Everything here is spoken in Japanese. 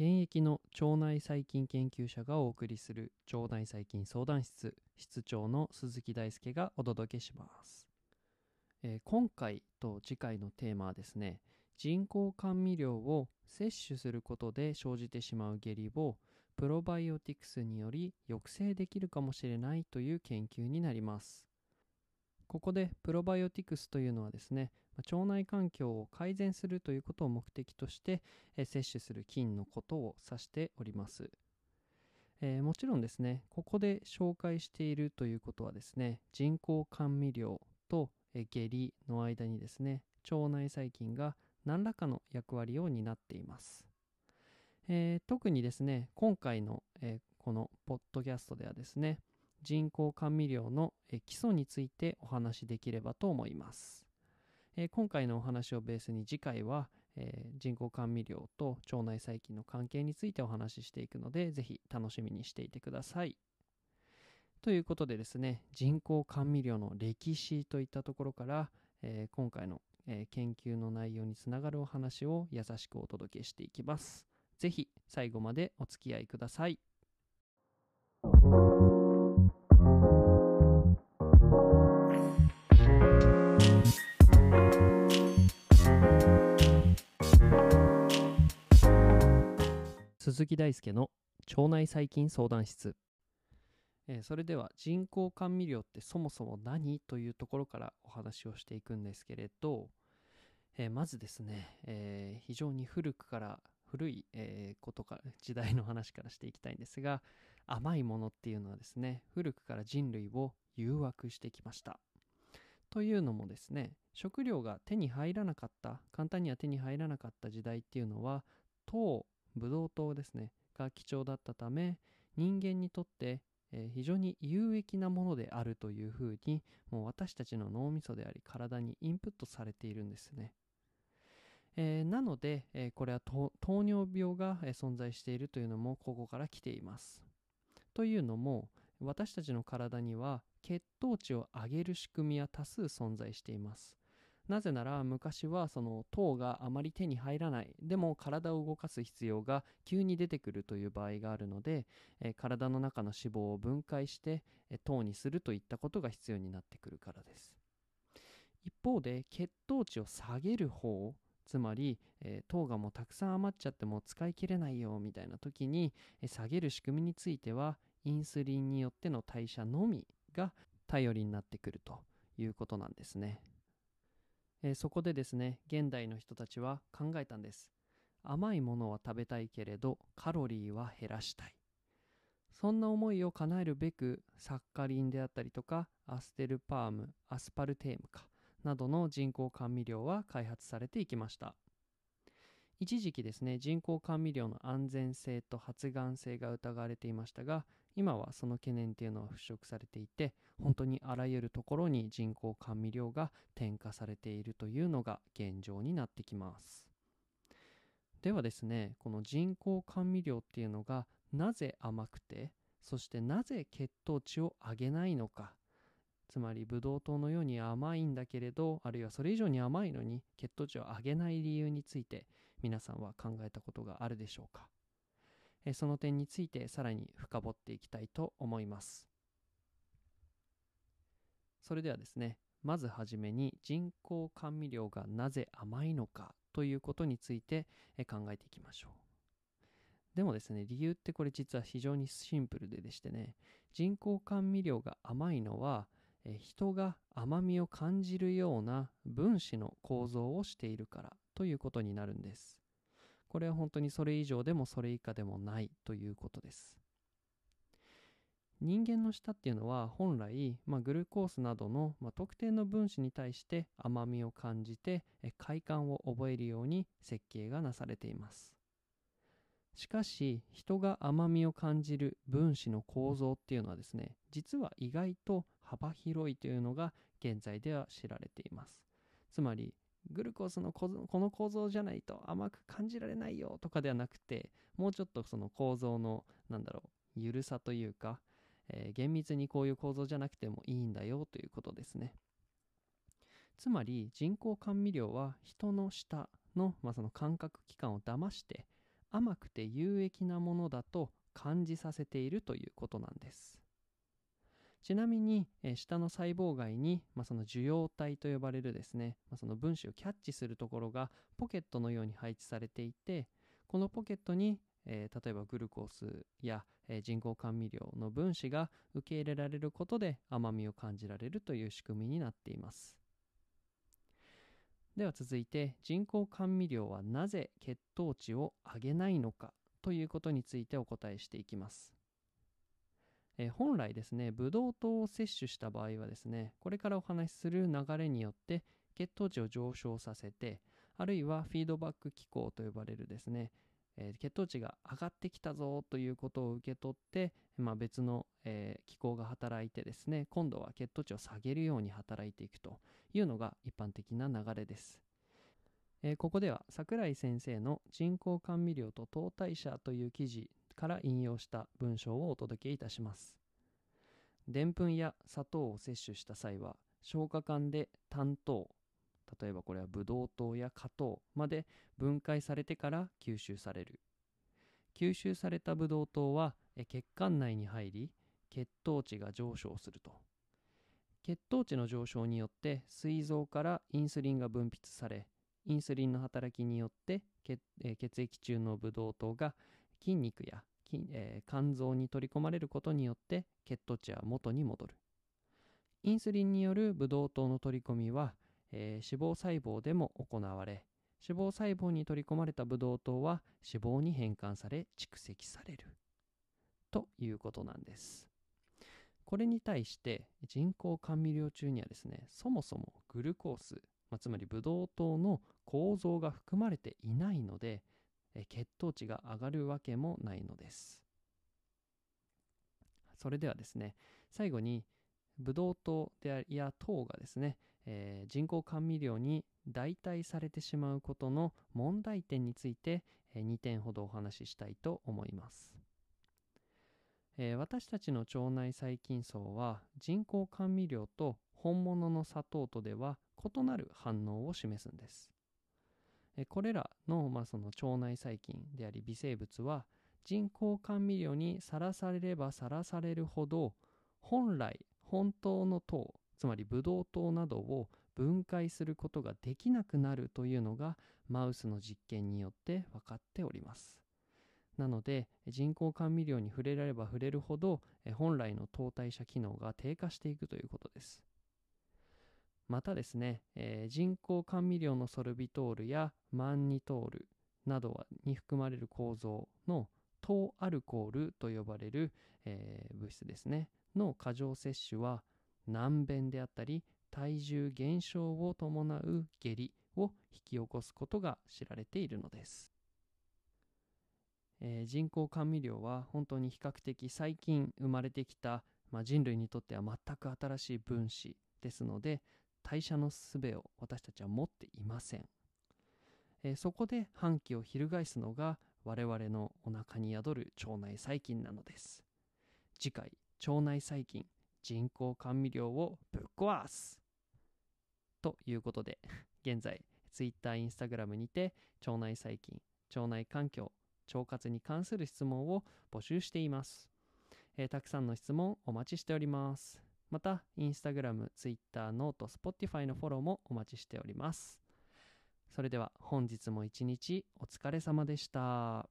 現役の腸内細菌研究者がお送りする腸内細菌相談室室長の鈴木大輔がお届けします、えー今回と次回のテーマはですね人工甘味料を摂取することで生じてしまう下痢をプロバイオティクスにより抑制できるかもしれないという研究になります。ここでプロバイオティクスというのはですね腸内環境を改善するということを目的として摂取する菌のことを指しております、えーもちろんですねここで紹介しているということはですね人工甘味料と下痢の間にですね腸内細菌が何らかの役割を担っています、えー特にですね今回の、えーこのポッドキャストではですね人工甘味料の基礎についてお話しできればと思います、今回のお話をベースに次回は、人工甘味料と腸内細菌の関係についてお話ししていくのでぜひ楽しみにしていてください。ということでですね人工甘味料の歴史といったところから、え今回の、え研究の内容につながるお話を優しくお届けしていきます。ぜひ最後までお付き合いください。鈴木大輔の腸内細菌相談室、えーそれでは人工甘味料ってそもそも何というところからお話をしていくんですけれど、えーまずですね、えー非常に古くから古い、えことから時代の話からしていきたいんですが甘いものっていうのはですね古くから人類を誘惑してきました。というのもですね食料が手に入らなかった簡単には手に入らなかった時代っていうのは糖ブドウ糖ですねが貴重だったため人間にとって、え非常に有益なものであるというふうにもう私たちの脳みそであり体にインプットされているんですね、えーなので、えーこれは糖尿病が、え存在しているというのもここから来ています。というのも私たちの体には血糖値を上げる仕組みは多数存在しています。なぜなら昔はその糖があまり手に入らない。でも体を動かす必要が急に出てくるという場合があるので、えー体の中の脂肪を分解して、えー糖にするといったことが必要になってくるからです。一方で血糖値を下げる方つまり、えー糖がもうたくさん余っちゃっても使い切れないよみたいな時に、えー下げる仕組みについてはインスリンによっての代謝のみが頼りになってくるということなんですね。えーそこでですね現代の人たちは考えたんです。甘いものは食べたいけれどカロリーは減らしたい。そんな思いを叶えるべくサッカリンであったりとかアステルパームアスパルテームかなどの人工甘味料は開発されていきました。一時期ですね人工甘味料の安全性と発がん性が疑われていましたが今はその懸念っていうのは払拭されていて本当にあらゆるところに人工甘味料が添加されているというのが現状になってきます。ではですねこの人工甘味料っていうのがなぜ甘くてそしてなぜ血糖値を上げないのかつまりブドウ糖のように甘いんだけれどあるいはそれ以上に甘いのに血糖値を上げない理由について皆さんは考えたことがあるでしょうか？えその点についてさらに深掘っていきたいと思います。それではですねまずはじめに人工甘味料がなぜ甘いのかということについて考えていきましょう。でもですね理由ってこれ実は非常にシンプルででしてね人工甘味料が甘いのはえ人が甘みを感じるような分子の構造をしているからということになるんです。これは本当にそれ以上でもそれ以下でもないということです。人間の舌っていうのは本来、まあ、グルコースなどの、まあ、特定の分子に対して甘みを感じてえ快感を覚えるように設計がなされています。しかし人が甘みを感じる分子の構造っていうのはですね実は意外と幅広いというのが現在では知られています。つまりグルコースのこの構造じゃないと甘く感じられないよとかではなくてもうちょっとその構造のなんだろうゆるさというか、えー厳密にこういう構造じゃなくてもいいんだよということですね。つまり人工甘味料は人の舌の,、まあその感覚器官を騙して甘くて有益なものだと感じさせているということなんです。ちなみに、え下の細胞外に、まあ、その受容体と呼ばれるですね、まあ、その分子をキャッチするところがポケットのように配置されていてこのポケットに、えー例えばグルコースや、えー人工甘味料の分子が受け入れられることで甘みを感じられるという仕組みになっています。では続いて人工甘味料はなぜ血糖値を上げないのかということについてお答えしていきます。え本来ですねブドウ糖を摂取した場合はですねこれからお話しする流れによって血糖値を上昇させてあるいはフィードバック機構と呼ばれるですね、え血糖値が上がってきたぞということを受け取って、まあ、別の、え機構が働いてですね今度は血糖値を下げるように働いていくというのが一般的な流れです、えここでは桜井先生の人工甘味料と糖代謝という記事から引用した文章をお届けいたします。でんぷんや砂糖を摂取した際は消化管で単糖例えばこれはブドウ糖や果糖まで分解されてから吸収される。吸収されたブドウ糖は血管内に入り血糖値が上昇すると。血糖値の上昇によって膵臓からインスリンが分泌されインスリンの働きによって血,、え血液中のブドウ糖が筋肉や筋、えー肝臓に取り込まれることによって血糖値は元に戻る。インスリンによるブドウ糖の取り込みは、えー脂肪細胞でも行われ脂肪細胞に取り込まれたブドウ糖は脂肪に変換され蓄積される。ということなんです。これに対して人工甘味料中にはですねそもそもグルコース、まあつまりブドウ糖の構造が含まれていないので血糖値が上がるわけもないのです。それではですね最後にブドウ糖であや糖がですね、えー人工甘味料に代替されてしまうことの問題点について、え2点ほどお話ししたいと思います、えー私たちの腸内細菌層は人工甘味料と本物の砂糖とでは異なる反応を示すんです。これらの,、まあその腸内細菌であり微生物は人工甘味料にさらされればさらされるほど本来本当の糖つまりブドウ糖などを分解することができなくなるというのがマウスの実験によって分かっております。なので人工甘味料に触れられば触れるほど本来の糖代謝機能が低下していくということです。またですね、えー人工甘味料のソルビトールやマンニトールなどに含まれる構造の糖アルコールと呼ばれる、えー物質ですね。の過剰摂取は難便であったり体重減少を伴う下痢を引き起こすことが知られているのです、えー人工甘味料は本当に比較的最近生まれてきた、まあ、人類にとっては全く新しい分子ですので代謝の術を私たちは持っていません、えーそこで反旗を翻すのが我々のお腹に宿る腸内細菌なのです。次回腸内細菌人工甘味料をぶっ壊す。ということで現在 Twitter、Instagram にて腸内細菌腸内環境腸活に関する質問を募集しています、えーたくさんの質問お待ちしております。またインスタグラム、ツイ、ッター、ノート、Spotify のフォローもお待ちしておりますそれでは本日も一日お疲れ様でした。